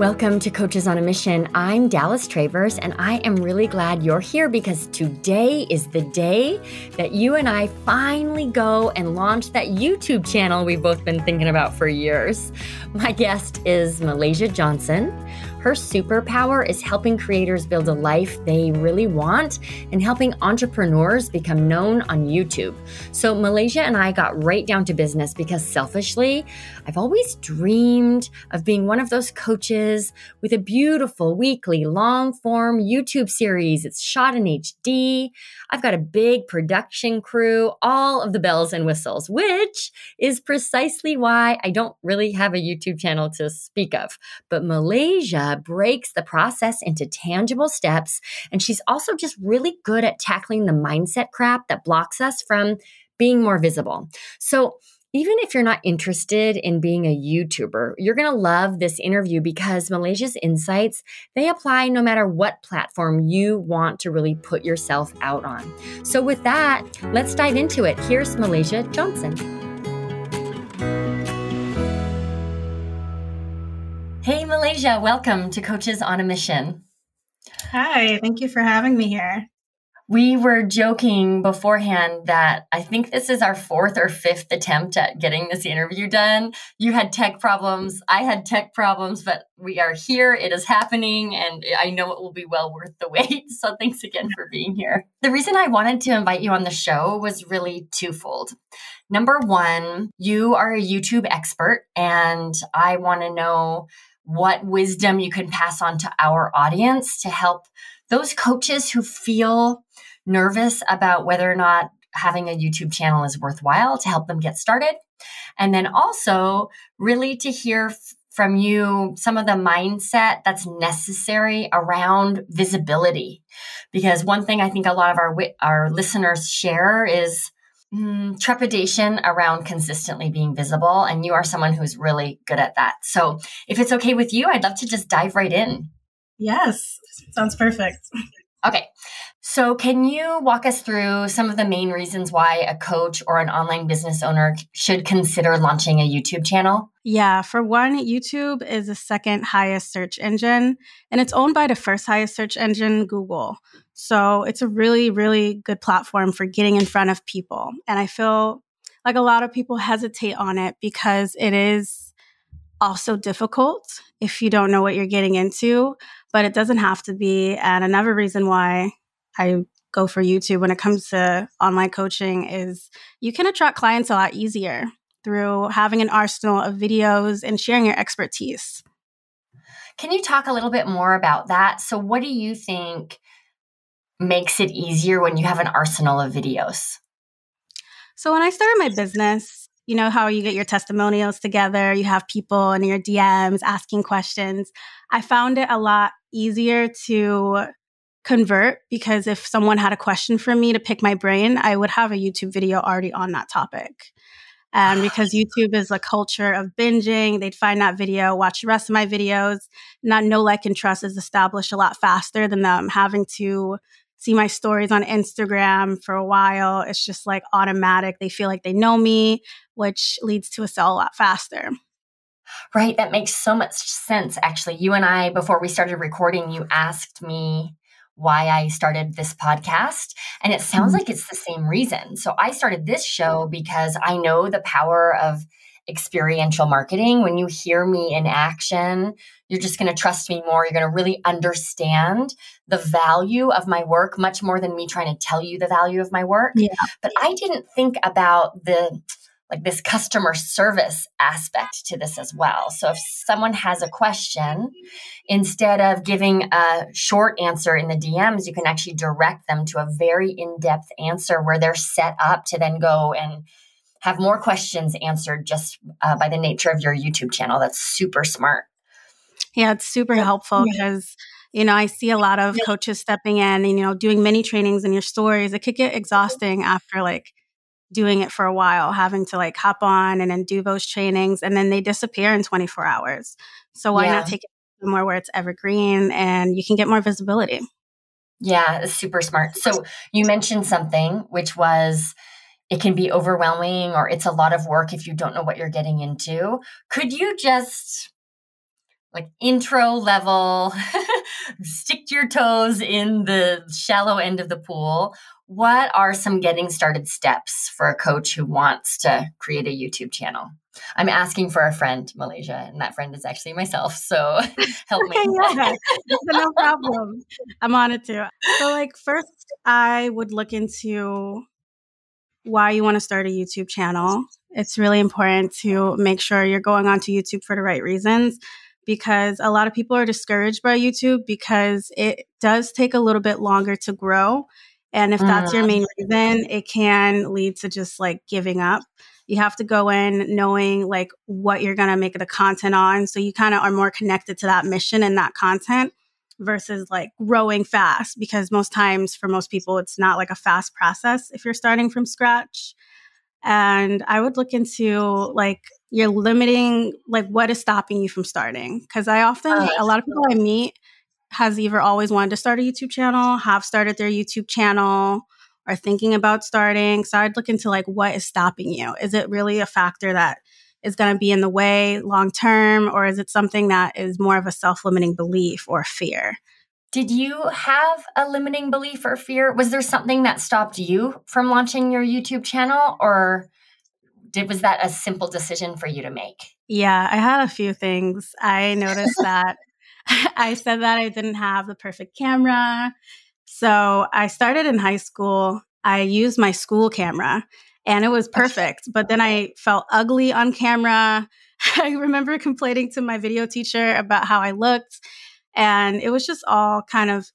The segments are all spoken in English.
Welcome to Coaches on a Mission. I'm Dallas Travers, and I am really glad you're here because today is the day that you and I finally go and launch that YouTube channel we've both been thinking about for years. My guest is Malasia Johnson. Her superpower is helping creators build a life they really want and helping entrepreneurs become known on YouTube. So, Malasia and I got right down to business because selfishly, I've always dreamed of being one of those coaches with a beautiful weekly long form YouTube series. It's shot in HD. I've got a big production crew, all of the bells and whistles, which is precisely why I don't really have a YouTube channel to speak of. But Malasia breaks the process into tangible steps. And she's also just really good at tackling the mindset crap that blocks us from being more visible. So, even if you're not interested in being a YouTuber, you're going to love this interview because Malasia's insights, they apply no matter what platform you want to really put yourself out on. So with that, let's dive into it. Here's Malasia Johnson. Malasia, welcome to Coaches on a Mission. Hi, thank you for having me here. We were joking beforehand that I think this is our fourth or fifth attempt at getting this interview done. You had tech problems, I had tech problems, but we are here. It is happening, and I know it will be well worth the wait. So thanks again for being here. The reason I wanted to invite you on the show was really twofold. Number one, you are a YouTube expert, and I want to know what wisdom you can pass on to our audience to help those coaches who feel nervous about whether or not having a YouTube channel is worthwhile to help them get started. And then also, really to hear from you some of the mindset that's necessary around visibility. Because one thing I think a lot of our, our listeners share is mm, trepidation around consistently being visible. And you are someone who's really good at that. So if it's okay with you, I'd love to just dive right in. Yes, sounds perfect. Okay. So, can you walk us through some of the main reasons why a coach or an online business owner should consider launching a YouTube channel? Yeah, for one, YouTube is the second highest search engine, and it's owned by the first highest search engine, Google. So it's a really, really good platform for getting in front of people. And I feel like a lot of people hesitate on it because it is also difficult if you don't know what you're getting into, but it doesn't have to be. And another reason why I go for YouTube when it comes to online coaching is you can attract clients a lot easier through having an arsenal of videos and sharing your expertise. Can you talk a little bit more about that? So, what do you think makes it easier when you have an arsenal of videos? So when I started my business, you know how you get your testimonials together, you have people in your DMs asking questions. I found it a lot easier to convert because if someone had a question for me to pick my brain, I would have a YouTube video already on that topic. And because YouTube is a culture of binging, they'd find that video, watch the rest of my videos. Not no like, and trust is established a lot faster than them having to see my stories on Instagram for a while. It's just like automatic. They feel like they know me, which leads to a sell a lot faster. Right. That makes so much sense. Actually, you and I, before we started recording, you asked me why I started this podcast. And it sounds mm-hmm. like it's the same reason. So I started this show because I know the power of experiential marketing. When you hear me in action, you're just going to trust me more. You're going to really understand the value of my work much more than me trying to tell you the value of my work. Yeah. But I didn't think about the like this customer service aspect to this as well. So if someone has a question, instead of giving a short answer in the DMs, you can actually direct them to a very in-depth answer where they're set up to then go and have more questions answered just uh, by the nature of your YouTube channel. That's super smart. Yeah, it's super helpful because you know I see a lot of coaches stepping in and you know doing mini trainings in your stories. It could get exhausting after like doing it for a while, having to like hop on and then do those trainings, and then they disappear in 24 hours. So why yeah. not take it somewhere where it's evergreen and you can get more visibility? Yeah, it's super smart. So you mentioned something which was it can be overwhelming or it's a lot of work if you don't know what you're getting into. Could you just like intro level, stick your toes in the shallow end of the pool. What are some getting started steps for a coach who wants to create a YouTube channel? I'm asking for a friend, Malasia, and that friend is actually myself. So help me. yeah, no problem. I'm on it too. So, like, first, I would look into why you want to start a YouTube channel. It's really important to make sure you're going onto YouTube for the right reasons because a lot of people are discouraged by YouTube because it does take a little bit longer to grow. And if that's your main mm. reason, it can lead to just like giving up. You have to go in knowing like what you're going to make the content on. So you kind of are more connected to that mission and that content versus like growing fast because most times for most people it's not like a fast process if you're starting from scratch and i would look into like you're limiting like what is stopping you from starting because i often uh, a lot of people i meet has either always wanted to start a youtube channel have started their youtube channel or thinking about starting so i'd look into like what is stopping you is it really a factor that is going to be in the way long term, or is it something that is more of a self limiting belief or fear? Did you have a limiting belief or fear? Was there something that stopped you from launching your YouTube channel, or did was that a simple decision for you to make? Yeah, I had a few things. I noticed that I said that I didn't have the perfect camera. So I started in high school. I used my school camera and it was perfect. But then I felt ugly on camera. I remember complaining to my video teacher about how I looked. And it was just all kind of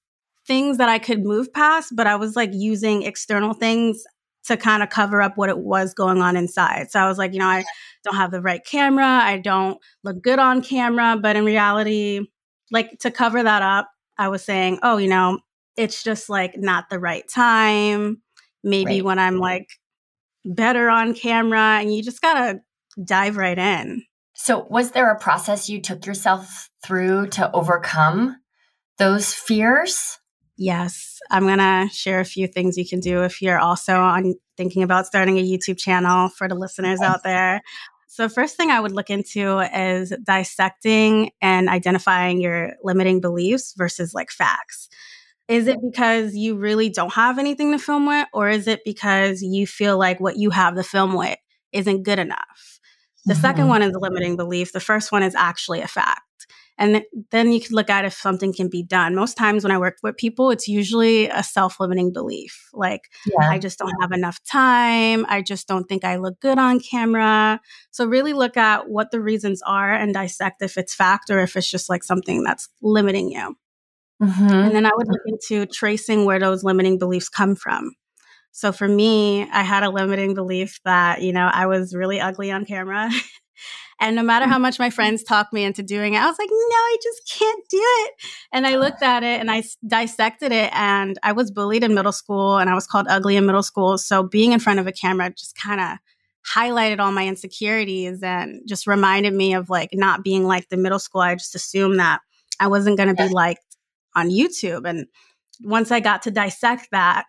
things that I could move past, but I was like using external things to kind of cover up what it was going on inside. So I was like, you know, I don't have the right camera. I don't look good on camera. But in reality, like to cover that up, I was saying, oh, you know, it's just like not the right time. Maybe right. when I'm like better on camera and you just got to dive right in. So, was there a process you took yourself through to overcome those fears? Yes, I'm going to share a few things you can do if you're also on thinking about starting a YouTube channel for the listeners out there. So, first thing I would look into is dissecting and identifying your limiting beliefs versus like facts. Is it because you really don't have anything to film with, or is it because you feel like what you have to film with isn't good enough? The mm-hmm. second one is a limiting belief. The first one is actually a fact. And then you can look at if something can be done. Most times when I work with people, it's usually a self limiting belief. Like, yeah. I just don't have enough time. I just don't think I look good on camera. So, really look at what the reasons are and dissect if it's fact or if it's just like something that's limiting you. Mm-hmm. And then I would look into tracing where those limiting beliefs come from. So for me, I had a limiting belief that, you know, I was really ugly on camera. and no matter how mm. much my friends talked me into doing it, I was like, no, I just can't do it. And I looked at it and I dissected it. And I was bullied in middle school and I was called ugly in middle school. So being in front of a camera just kind of highlighted all my insecurities and just reminded me of like not being like the middle school. I just assumed that I wasn't going to be like on YouTube. And once I got to dissect that,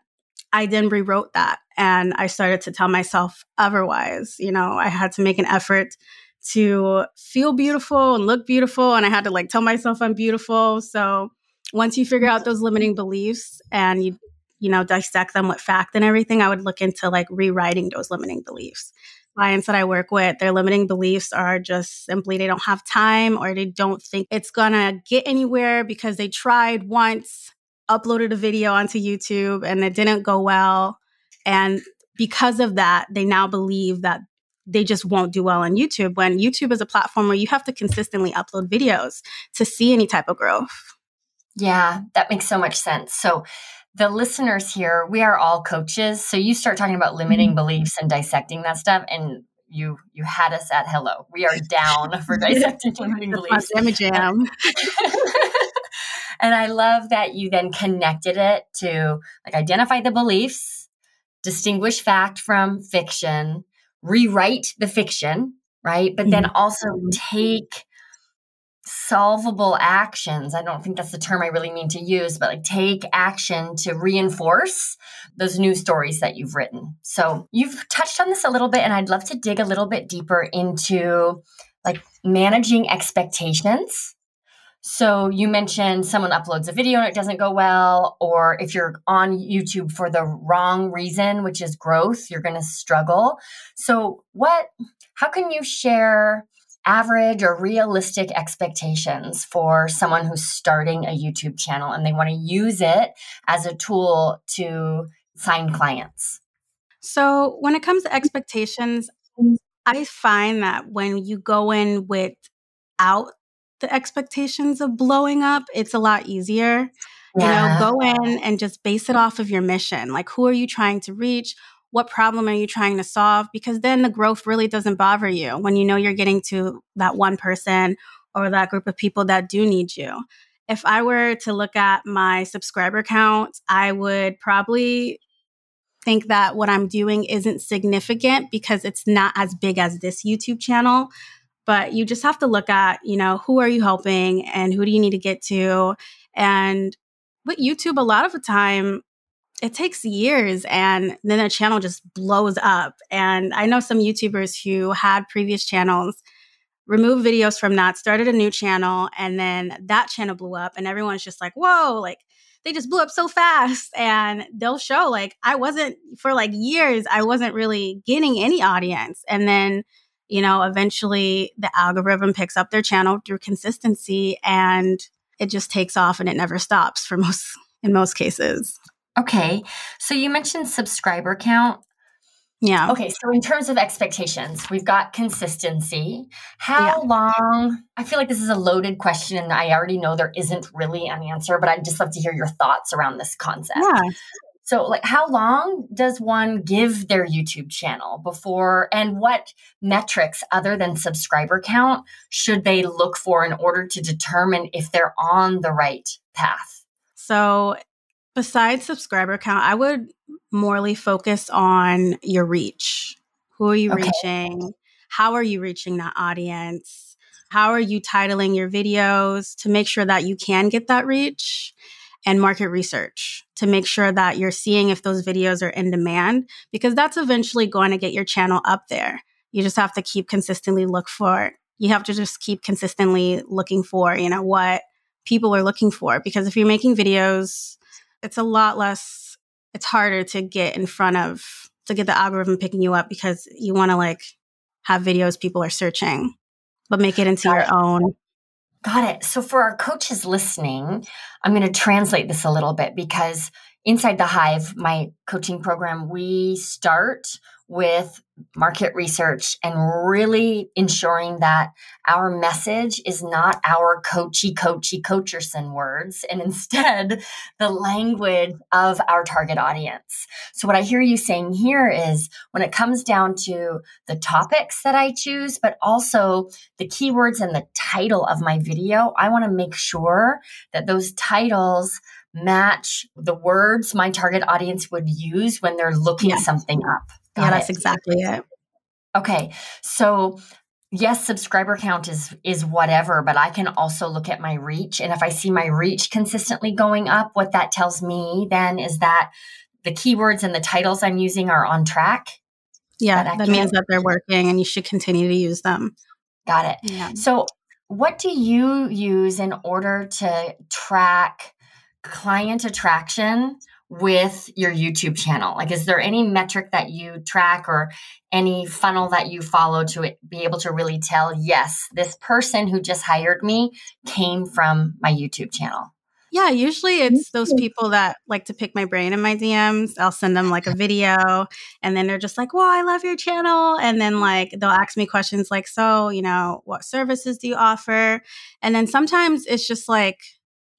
I then rewrote that and I started to tell myself otherwise. You know, I had to make an effort to feel beautiful and look beautiful. And I had to like tell myself I'm beautiful. So once you figure out those limiting beliefs and you, you know, dissect them with fact and everything, I would look into like rewriting those limiting beliefs clients that I work with, their limiting beliefs are just simply they don't have time or they don't think it's gonna get anywhere because they tried once, uploaded a video onto YouTube and it didn't go well. And because of that, they now believe that they just won't do well on YouTube when YouTube is a platform where you have to consistently upload videos to see any type of growth. Yeah, that makes so much sense. So the listeners here, we are all coaches. So you start talking about limiting mm-hmm. beliefs and dissecting that stuff, and you you had us at hello. We are down for dissecting limiting beliefs. jam. and I love that you then connected it to like identify the beliefs, distinguish fact from fiction, rewrite the fiction, right? But then mm-hmm. also take solvable actions. I don't think that's the term I really mean to use, but like take action to reinforce those new stories that you've written. So you've touched on this a little bit, and I'd love to dig a little bit deeper into like managing expectations So you mentioned someone uploads a video and it doesn't go well, or if you're on YouTube for the wrong reason, which is growth, you're going to struggle. So what how can you share average or realistic expectations for someone who's starting a YouTube channel and they want to use it as a tool to sign clients? So, when it comes to expectations, I find that when you go in without the expectations of blowing up, it's a lot easier. Yeah. You know, go in and just base it off of your mission. Like, who are you trying to reach? What problem are you trying to solve? Because then the growth really doesn't bother you when you know you're getting to that one person or that group of people that do need you. If I were to look at my subscriber count, I would probably think that what I'm doing isn't significant because it's not as big as this YouTube channel. But you just have to look at, you know, who are you helping and who do you need to get to? And with YouTube, a lot of the time, it takes years and then a channel just blows up. And I know some YouTubers who had previous channels remove videos from that, started a new channel, and then that channel blew up. And everyone's just like, whoa, like they just blew up so fast. And they'll show, like, I wasn't, for like years, I wasn't really getting any audience. And then, you know, eventually the algorithm picks up their channel through consistency and it just takes off and it never stops for most, in most cases. Okay. So you mentioned subscriber count. Yeah. Okay. So, in terms of expectations, we've got consistency. How yeah. long? I feel like this is a loaded question, and I already know there isn't really an answer, but I'd just love to hear your thoughts around this concept. Yeah. So, like, how long does one give their YouTube channel before, and what metrics other than subscriber count should they look for in order to determine if they're on the right path? So, besides subscriber count, I would morely focus on your reach. Who are you okay. reaching? How are you reaching that audience? How are you titling your videos to make sure that you can get that reach? And market research to make sure that you're seeing if those videos are in demand, because that's eventually going to get your channel up there. You just have to keep consistently look for, you have to just keep consistently looking for, you know, what people are looking for. Because if you're making videos it's a lot less it's harder to get in front of to get the algorithm picking you up because you want to like have videos people are searching but make it into Got your it. own Got it. So for our coaches listening, I'm going to translate this a little bit because inside the Hive, my coaching program, we start with market research and really ensuring that our message is not our coachy, coachy, coacherson words, and instead the language of our target audience. So, what I hear you saying here is when it comes down to the topics that I choose, but also the keywords and the title of my video, I want to make sure that those titles match the words my target audience would use when they're looking yeah. something up. Got yeah, that's it. exactly it. Okay. So yes, subscriber count is is whatever, but I can also look at my reach. And if I see my reach consistently going up, what that tells me then is that the keywords and the titles I'm using are on track. Yeah, that, that means that they're working and you should continue to use them. Got it. Yeah. So what do you use in order to track client attraction with your YouTube channel? Like, is there any metric that you track or any funnel that you follow to be able to really tell, yes, this person who just hired me came from my YouTube channel? Yeah, usually it's mm-hmm. those people that like to pick my brain in my DMs. I'll send them like a video and then they're just like, Well, I love your channel. And then like they'll ask me questions like, So, you know, what services do you offer? And then sometimes it's just like,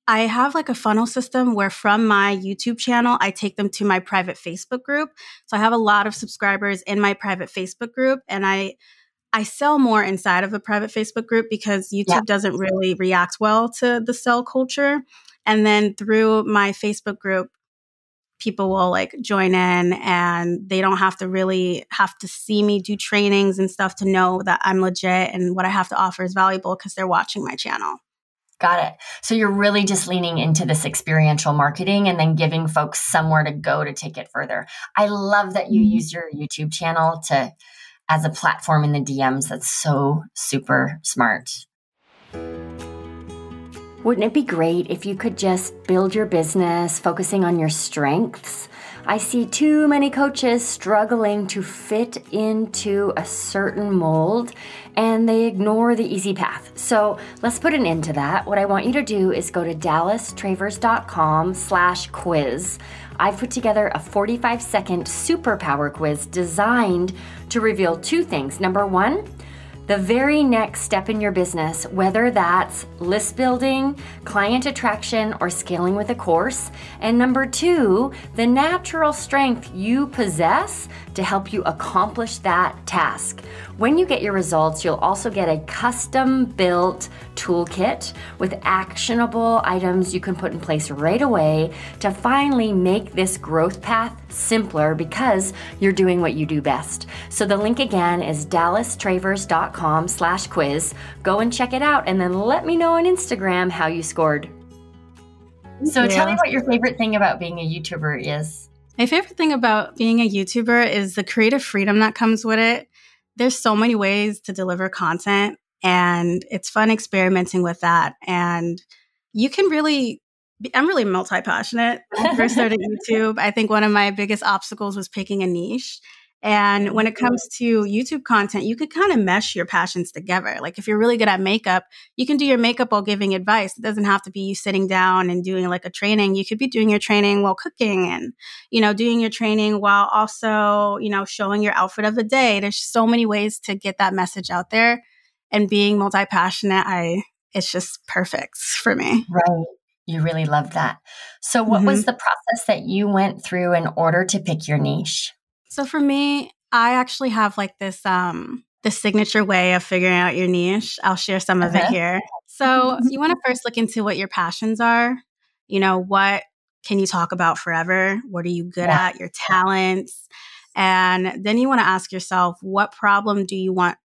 I have like a funnel system where from my YouTube channel, I take them to my private Facebook group. So I have a lot of subscribers in my private Facebook group and I I sell more inside of the private Facebook group because YouTube yeah. doesn't really react well to the sell culture. And then through my Facebook group, people will like join in and they don't have to really have to see me do trainings and stuff to know that I'm legit and what I have to offer is valuable because they're watching my channel. Got it. So you're really just leaning into this experiential marketing and then giving folks somewhere to go to take it further. I love that you mm-hmm. use your YouTube channel to as a platform in the DMs. That's so super smart. Wouldn't it be great if you could just build your business focusing on your strengths? I see too many coaches struggling to fit into a certain mold and they ignore the easy path. So let's put an end to that. What I want you to do is go to dallastravers.com slash quiz. I've put together a 45 second superpower quiz designed to reveal two things. Number one, the very next step in your business, whether that's list building, client attraction, or scaling with a course. And number two, the natural strength you possess to help you accomplish that task. When you get your results, you'll also get a custom built toolkit with actionable items you can put in place right away to finally make this growth path simpler because you're doing what you do best. So the link again is dallastravers.com slash quiz. Go and check it out and then let me know on Instagram how you scored. So yeah. tell me what your favorite thing about being a YouTuber is. My favorite thing about being a YouTuber is the creative freedom that comes with it. There's so many ways to deliver content and it's fun experimenting with that. And you can really I'm really multi passionate. When I first started YouTube, I think one of my biggest obstacles was picking a niche. And when it comes to YouTube content, you could kind of mesh your passions together. Like if you're really good at makeup, you can do your makeup while giving advice. It doesn't have to be you sitting down and doing like a training. You could be doing your training while cooking and, you know, doing your training while also, you know, showing your outfit of the day. There's so many ways to get that message out there. And being multi passionate, I, it's just perfect for me. Right. You really love that. So, what mm-hmm. was the process that you went through in order to pick your niche? So, for me, I actually have like this um the signature way of figuring out your niche. I'll share some of uh-huh. it here. So, you want to first look into what your passions are. You know, what can you talk about forever? What are you good yeah. at? Your talents. And then you want to ask yourself, what problem do you want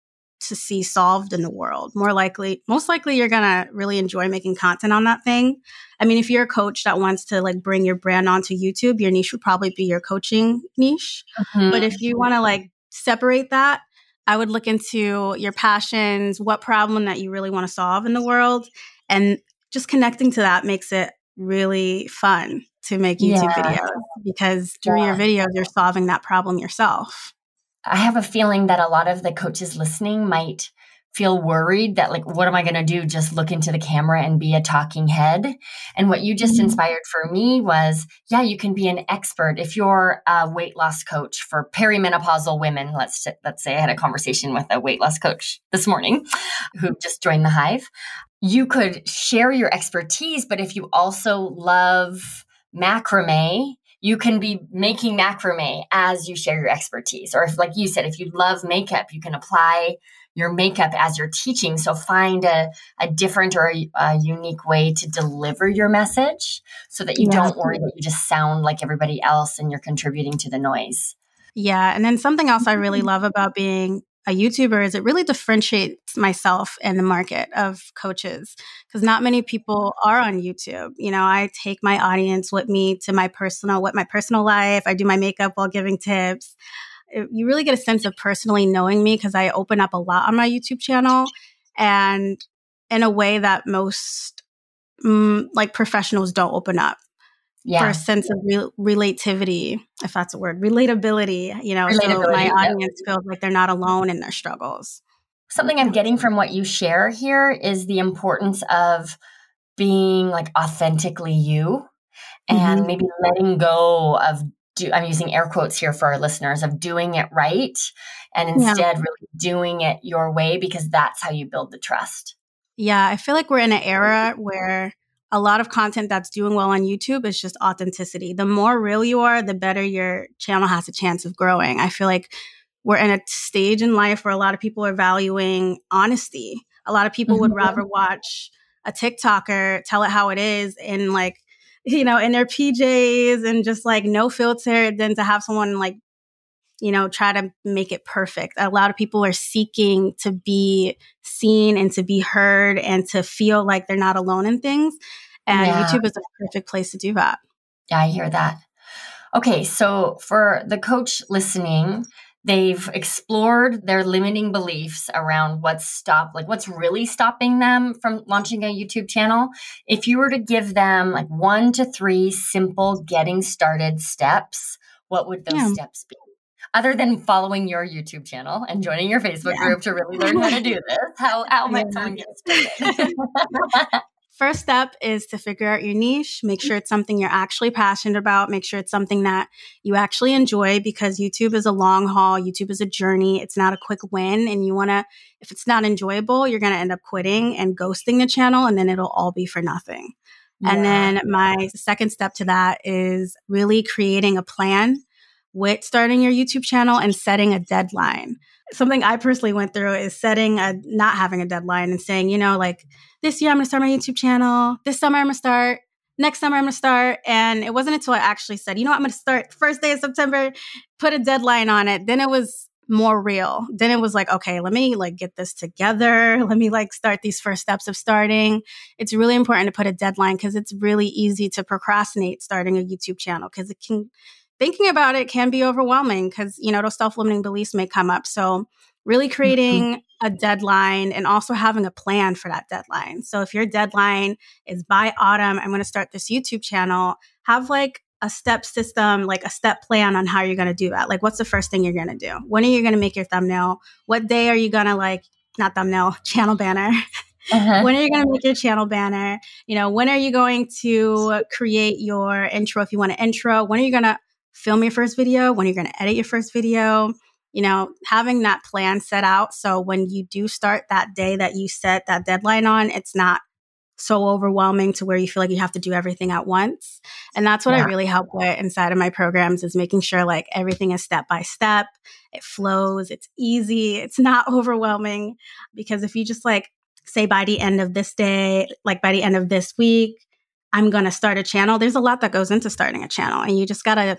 to see solved in the world. More likely, most likely you're going to really enjoy making content on that thing. I mean, if you're a coach that wants to like bring your brand onto YouTube, your niche would probably be your coaching niche. Mm-hmm. But if you want to like separate that, I would look into your passions, what problem that you really want to solve in the world, and just connecting to that makes it really fun to make YouTube yeah. videos because through yeah. your videos, you're solving that problem yourself. I have a feeling that a lot of the coaches listening might feel worried that like what am i going to do? Just look into the camera and be a talking head? And what you just mm-hmm. inspired for me was yeah you can be an expert. If you're a weight loss coach for perimenopausal women let's let's say i had a conversation with a weight loss coach this morning who just joined the hive you could share your expertise but if you also love macrame you can be making macrame as you share your expertise. Or if, like you said, if you love makeup, you can apply your makeup as you're teaching. So find a, a different or a, a unique way to deliver your message so that you yeah. don't worry that you just sound like everybody else and you're contributing to the noise. Yeah. And then something else I really love about being a YouTuber is it really differentiates myself in the market of coaches because not many people are on YouTube. You know, I take my audience with me to my personal, what my personal life. I do my makeup while giving tips. It, you really get a sense of personally knowing me because I open up a lot on my YouTube channel and in a way that most mm, like professionals don't open up yeah. for a sense of re- relativity, if that's a word, relatability, you know, so my audience yeah. feels like they're not alone in their struggles. Something I'm getting from what you share here is the importance of being like authentically you and mm-hmm. maybe letting go of do I'm using air quotes here for our listeners of doing it right and instead yeah. really doing it your way because that's how you build the trust. Yeah, I feel like we're in an era where a lot of content that's doing well on YouTube is just authenticity. The more real you are, the better your channel has a chance of growing. I feel like we're in a stage in life where a lot of people are valuing honesty. A lot of people mm-hmm. would rather watch a TikToker tell it how it is in like, you know, in their PJs and just like no filter than to have someone like you know, try to make it perfect. A lot of people are seeking to be seen and to be heard and to feel like they're not alone in things. And yeah. YouTube is a perfect place to do that. Yeah, I hear that. Okay, so for the coach listening, They've explored their limiting beliefs around what's stop like what's really stopping them from launching a YouTube channel. If you were to give them like 1 to 3 simple getting started steps, what would those yeah. steps be? Other than following your YouTube channel and joining your Facebook yeah. group to really learn how to do this, how, how might someone get started? First step is to figure out your niche. Make sure it's something you're actually passionate about. Make sure it's something that you actually enjoy because YouTube is a long haul. YouTube is a journey. It's not a quick win. And you want to, if it's not enjoyable, you're going to end up quitting and ghosting the channel and then it'll all be for nothing. Yeah. And then my second step to that is really creating a plan with starting your YouTube channel and setting a deadline something I personally went through is setting a not having a deadline and saying, you know, like this year I'm going to start my YouTube channel. This summer I'm going to start. Next summer I'm going to start. And it wasn't until I actually said, you know, what, I'm going to start first day of September, put a deadline on it. Then it was more real. Then it was like, okay, let me like get this together. Let me like start these first steps of starting. It's really important to put a deadline because it's really easy to procrastinate starting a YouTube channel because it can thinking about it can be overwhelming because, you know, those self limiting beliefs may come up. So, really creating mm-hmm. a deadline and also having a plan for that deadline. So, if your deadline is by autumn, I'm going to start this YouTube channel, have like a step system, like a step plan on how you're going to do that. Like, what's the first thing you're going to do? When are you going to make your thumbnail? What day are you going to like, not thumbnail, channel banner? Uh-huh. when are you going to make your channel banner? You know, when are you going to create your intro if you want an intro? When are you going to film your first video, when you're going to edit your first video, you know, having that plan set out. So when you do start that day that you set that deadline on, it's not so overwhelming to where you feel like you have to do everything at once. And that's what yeah. I really help with inside of my programs is making sure like everything is step by step. It flows, it's easy, it's not overwhelming. Because if you just like say by the end of this day, like by the end of this week, I'm going to start a channel, there's a lot that goes into starting a channel. And you just got to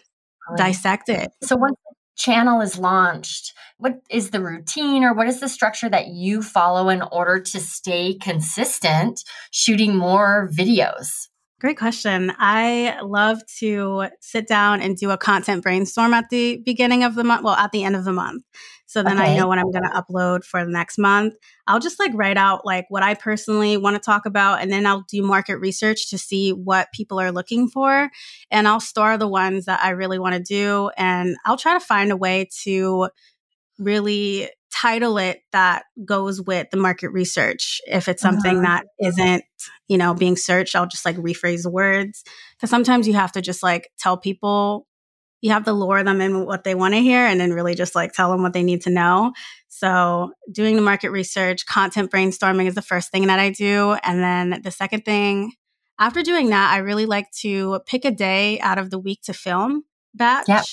dissect it. So once the channel is launched, what is the routine or what is the structure that you follow in order to stay consistent shooting more videos? Great question. I love to sit down and do a content brainstorm at the beginning of the month, well, at the end of the month. So then okay. I know what I'm going to upload for the next month. I'll just like write out like what I personally want to talk about and then I'll do market research to see what people are looking for and I'll store the ones that I really want to do and I'll try to find a way to really title it that goes with the market research. If it's something uh-huh. that isn't, you know, being searched, I'll just like rephrase the words because sometimes you have to just like tell people you have to lure them in what they want to hear and then really just like tell them what they need to know. So, doing the market research, content brainstorming is the first thing that I do. And then the second thing, after doing that, I really like to pick a day out of the week to film batch. Yep.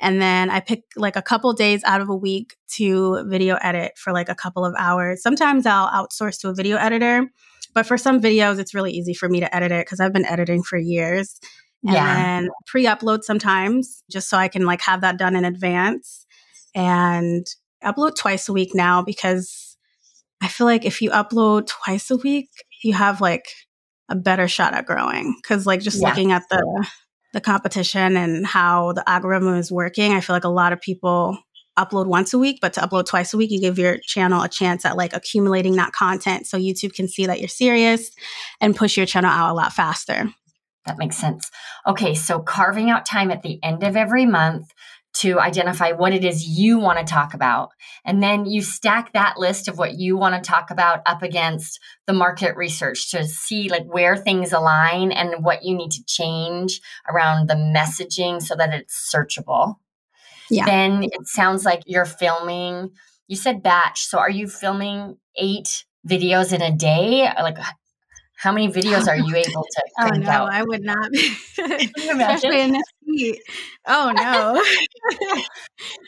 And then I pick like a couple days out of a week to video edit for like a couple of hours. Sometimes I'll outsource to a video editor, but for some videos, it's really easy for me to edit it because I've been editing for years and yeah. then pre-upload sometimes just so I can like have that done in advance and upload twice a week now because I feel like if you upload twice a week, you have like a better shot at growing cuz like just yeah. looking at the the competition and how the algorithm is working, I feel like a lot of people upload once a week, but to upload twice a week, you give your channel a chance at like accumulating that content so YouTube can see that you're serious and push your channel out a lot faster. That makes sense. Okay, so carving out time at the end of every month to identify what it is you want to talk about. And then you stack that list of what you want to talk about up against the market research to see like where things align and what you need to change around the messaging so that it's searchable. Yeah. Then it sounds like you're filming, you said batch. So are you filming eight videos in a day? Like how many videos are you able to oh no out? i would not in this heat. Oh no.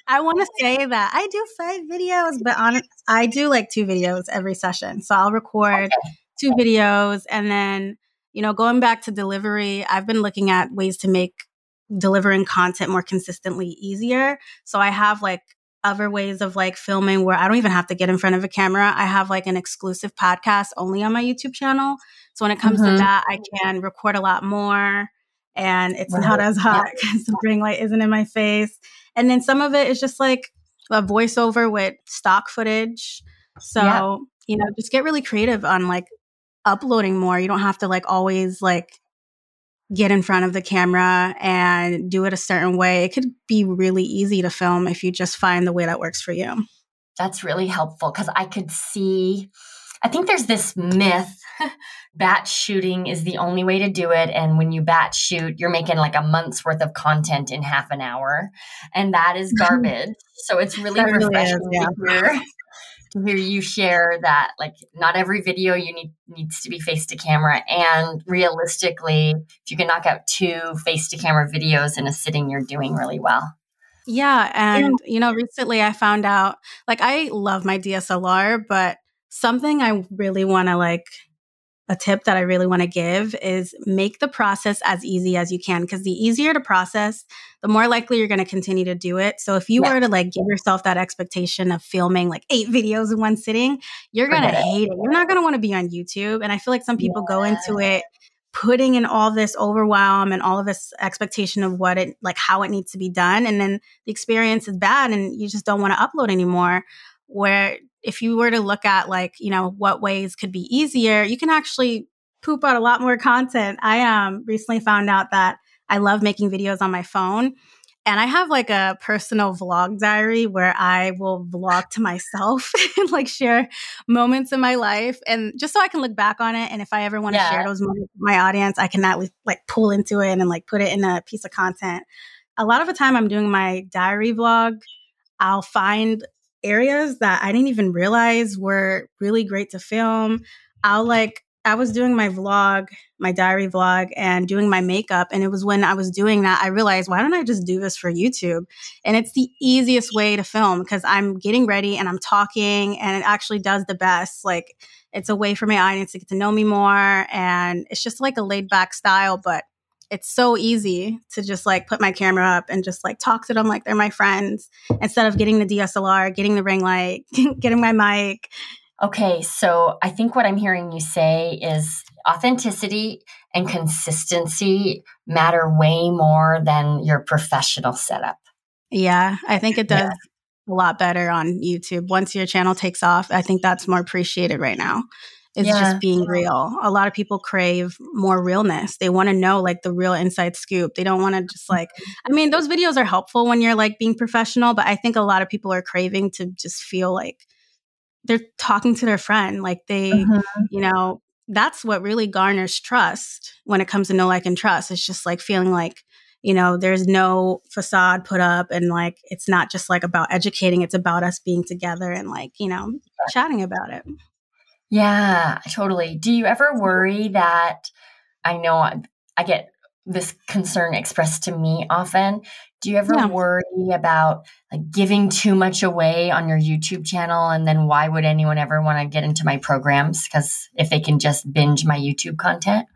I want to say that i do five videos but on i do like two videos every session. So i'll record okay. two videos and then you know going back to delivery i've been looking at ways to make delivering content more consistently easier. So i have like other ways of like filming where I don't even have to get in front of a camera. I have like an exclusive podcast only on my YouTube channel. So when it comes mm-hmm. to that, I can record a lot more and it's right. not as hot because the ring light isn't in my face. And then some of it is just like a voiceover with stock footage. So, yeah. you know, just get really creative on like uploading more. You don't have to like always like get in front of the camera and do it a certain way. It could be really easy to film if you just find the way that works for you. That's really helpful because I could see, I think there's this myth batch shooting is the only way to do it. And when you batch shoot, you're making like a month's worth of content in half an hour. And that is garbage. so it's really refreshing really is, yeah. To hear you share that like not every video you need needs to be face to camera. And realistically if you can knock out two face to camera videos in a sitting you're doing really well. Yeah and you know recently i found out like i love my dslr but something i really want to like a tip that I really want to give is make the process as easy as you can because the easier to process, the more likely you're going to continue to do it. So if you yeah. were to like give yourself that expectation of filming like eight videos in one sitting, you're going to hate it. You're not going to want to be on YouTube. And I feel like some people yeah. go into it putting in all this overwhelm and all of this expectation of what it like how it needs to be done and then the experience is bad and you just don't want to upload anymore where if you were to look at like, you know, what ways could be easier, you can actually poop out a lot more content. I um recently found out that I love making videos on my phone. And I have like a personal vlog diary where I will vlog to myself and like share moments in my life. And just so I can look back on it. And if I ever want to yeah. share those moments with my audience, I can at least like pull into it and like put it in a piece of content. A lot of the time I'm doing my diary vlog, I'll find areas that I didn't even realize were really great to film. I'll like, I was doing my vlog, my diary vlog, and doing my makeup. And it was when I was doing that, I realized, why don't I just do this for YouTube? And it's the easiest way to film because I'm getting ready and I'm talking, and it actually does the best. Like, it's a way for my audience to get to know me more. And it's just like a laid back style, but it's so easy to just like put my camera up and just like talk to them like they're my friends instead of getting the DSLR, getting the ring light, getting my mic. Okay, so I think what I'm hearing you say is authenticity and consistency matter way more than your professional setup. Yeah, I think it does yeah. a lot better on YouTube. Once your channel takes off, I think that's more appreciated right now is yeah. just being real. A lot of people crave more realness. They want to know like the real inside scoop. They don't want to just like, I mean, those videos are helpful when you're like being professional, but I think a lot of people are craving to just feel like they're talking to their friend. Like they, mm-hmm. you know, that's what really garners trust when it comes to know, like, and trust. It's just like feeling like, you know, there's no facade put up and like it's not just like about educating, it's about us being together and like, you know, chatting about it. Yeah, totally. Do you ever worry that I know I, I get this concern expressed to me often. Do you ever yeah. worry about like giving too much away on your YouTube channel and then why would anyone ever want to get into my programs cuz if they can just binge my YouTube content?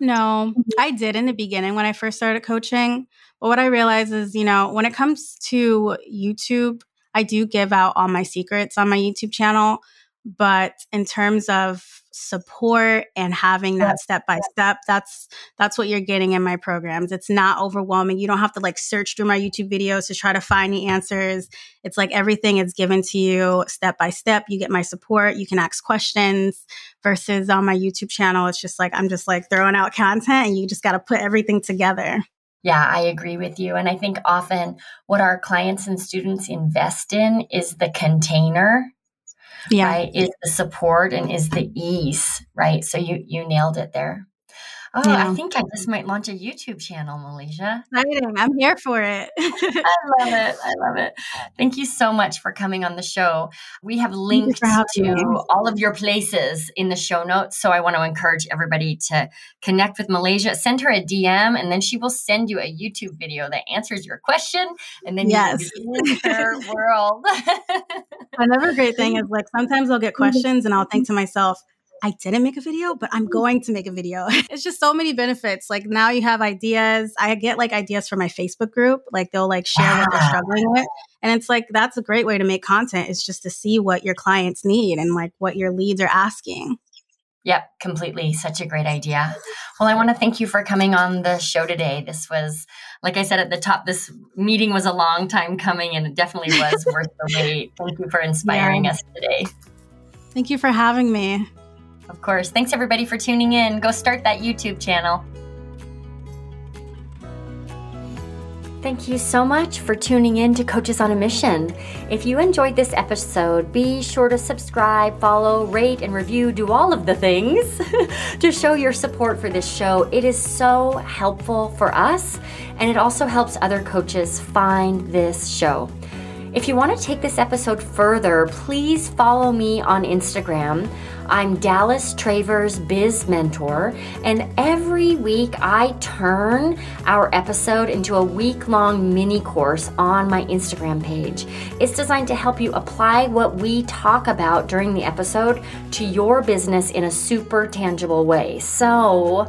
No, mm-hmm. I did in the beginning when I first started coaching. But what I realized is, you know, when it comes to YouTube, I do give out all my secrets on my YouTube channel. But in terms of support and having that step by step, that's that's what you're getting in my programs. It's not overwhelming. You don't have to like search through my YouTube videos to try to find the answers. It's like everything is given to you step by step. You get my support. You can ask questions versus on my YouTube channel, it's just like I'm just like throwing out content and you just got to put everything together. Yeah, I agree with you. And I think often what our clients and students invest in is the container yeah. right? Is the support and is the ease, right? So you you nailed it there. Oh, yeah. I think I just might launch a YouTube channel, Malasia. Exciting. I'm here for it. I love it. I love it. Thank you so much for coming on the show. We have linked to me. all of your places in the show notes. So I want to encourage everybody to connect with Malasia. Send her a DM and then she will send you a YouTube video that answers your question. And then yes. you will be in her world. Another great thing is like sometimes I'll get mm-hmm. questions and I'll think to myself, I didn't make a video, but I'm mm. going to make a video. it's just so many benefits. Like now you have ideas. I get like ideas from my Facebook group. Like they'll like share what they're struggling with. And it's like that's a great way to make content is just to see what your clients need and like what your leads are asking. Yep, completely. Such a great idea. Well, I want to thank you for coming on the show today. This was, like I said at the top, this meeting was a long time coming and it definitely was worth the wait. Thank you for inspiring yeah. us today. Thank you for having me. Of course. Thanks everybody for tuning in. Go start that YouTube channel. Thank you so much for tuning in to Coaches on a Mission. If you enjoyed this episode, be sure to subscribe, follow, rate, and review. Do all of the things to show your support for this show. It is so helpful for us, and it also helps other coaches find this show. If you want to take this episode further, please follow me on Instagram. I'm Dallas Travers Biz Mentor, and every week I turn our episode into a week long mini course on my Instagram page. It's designed to help you apply what we talk about during the episode to your business in a super tangible way. So,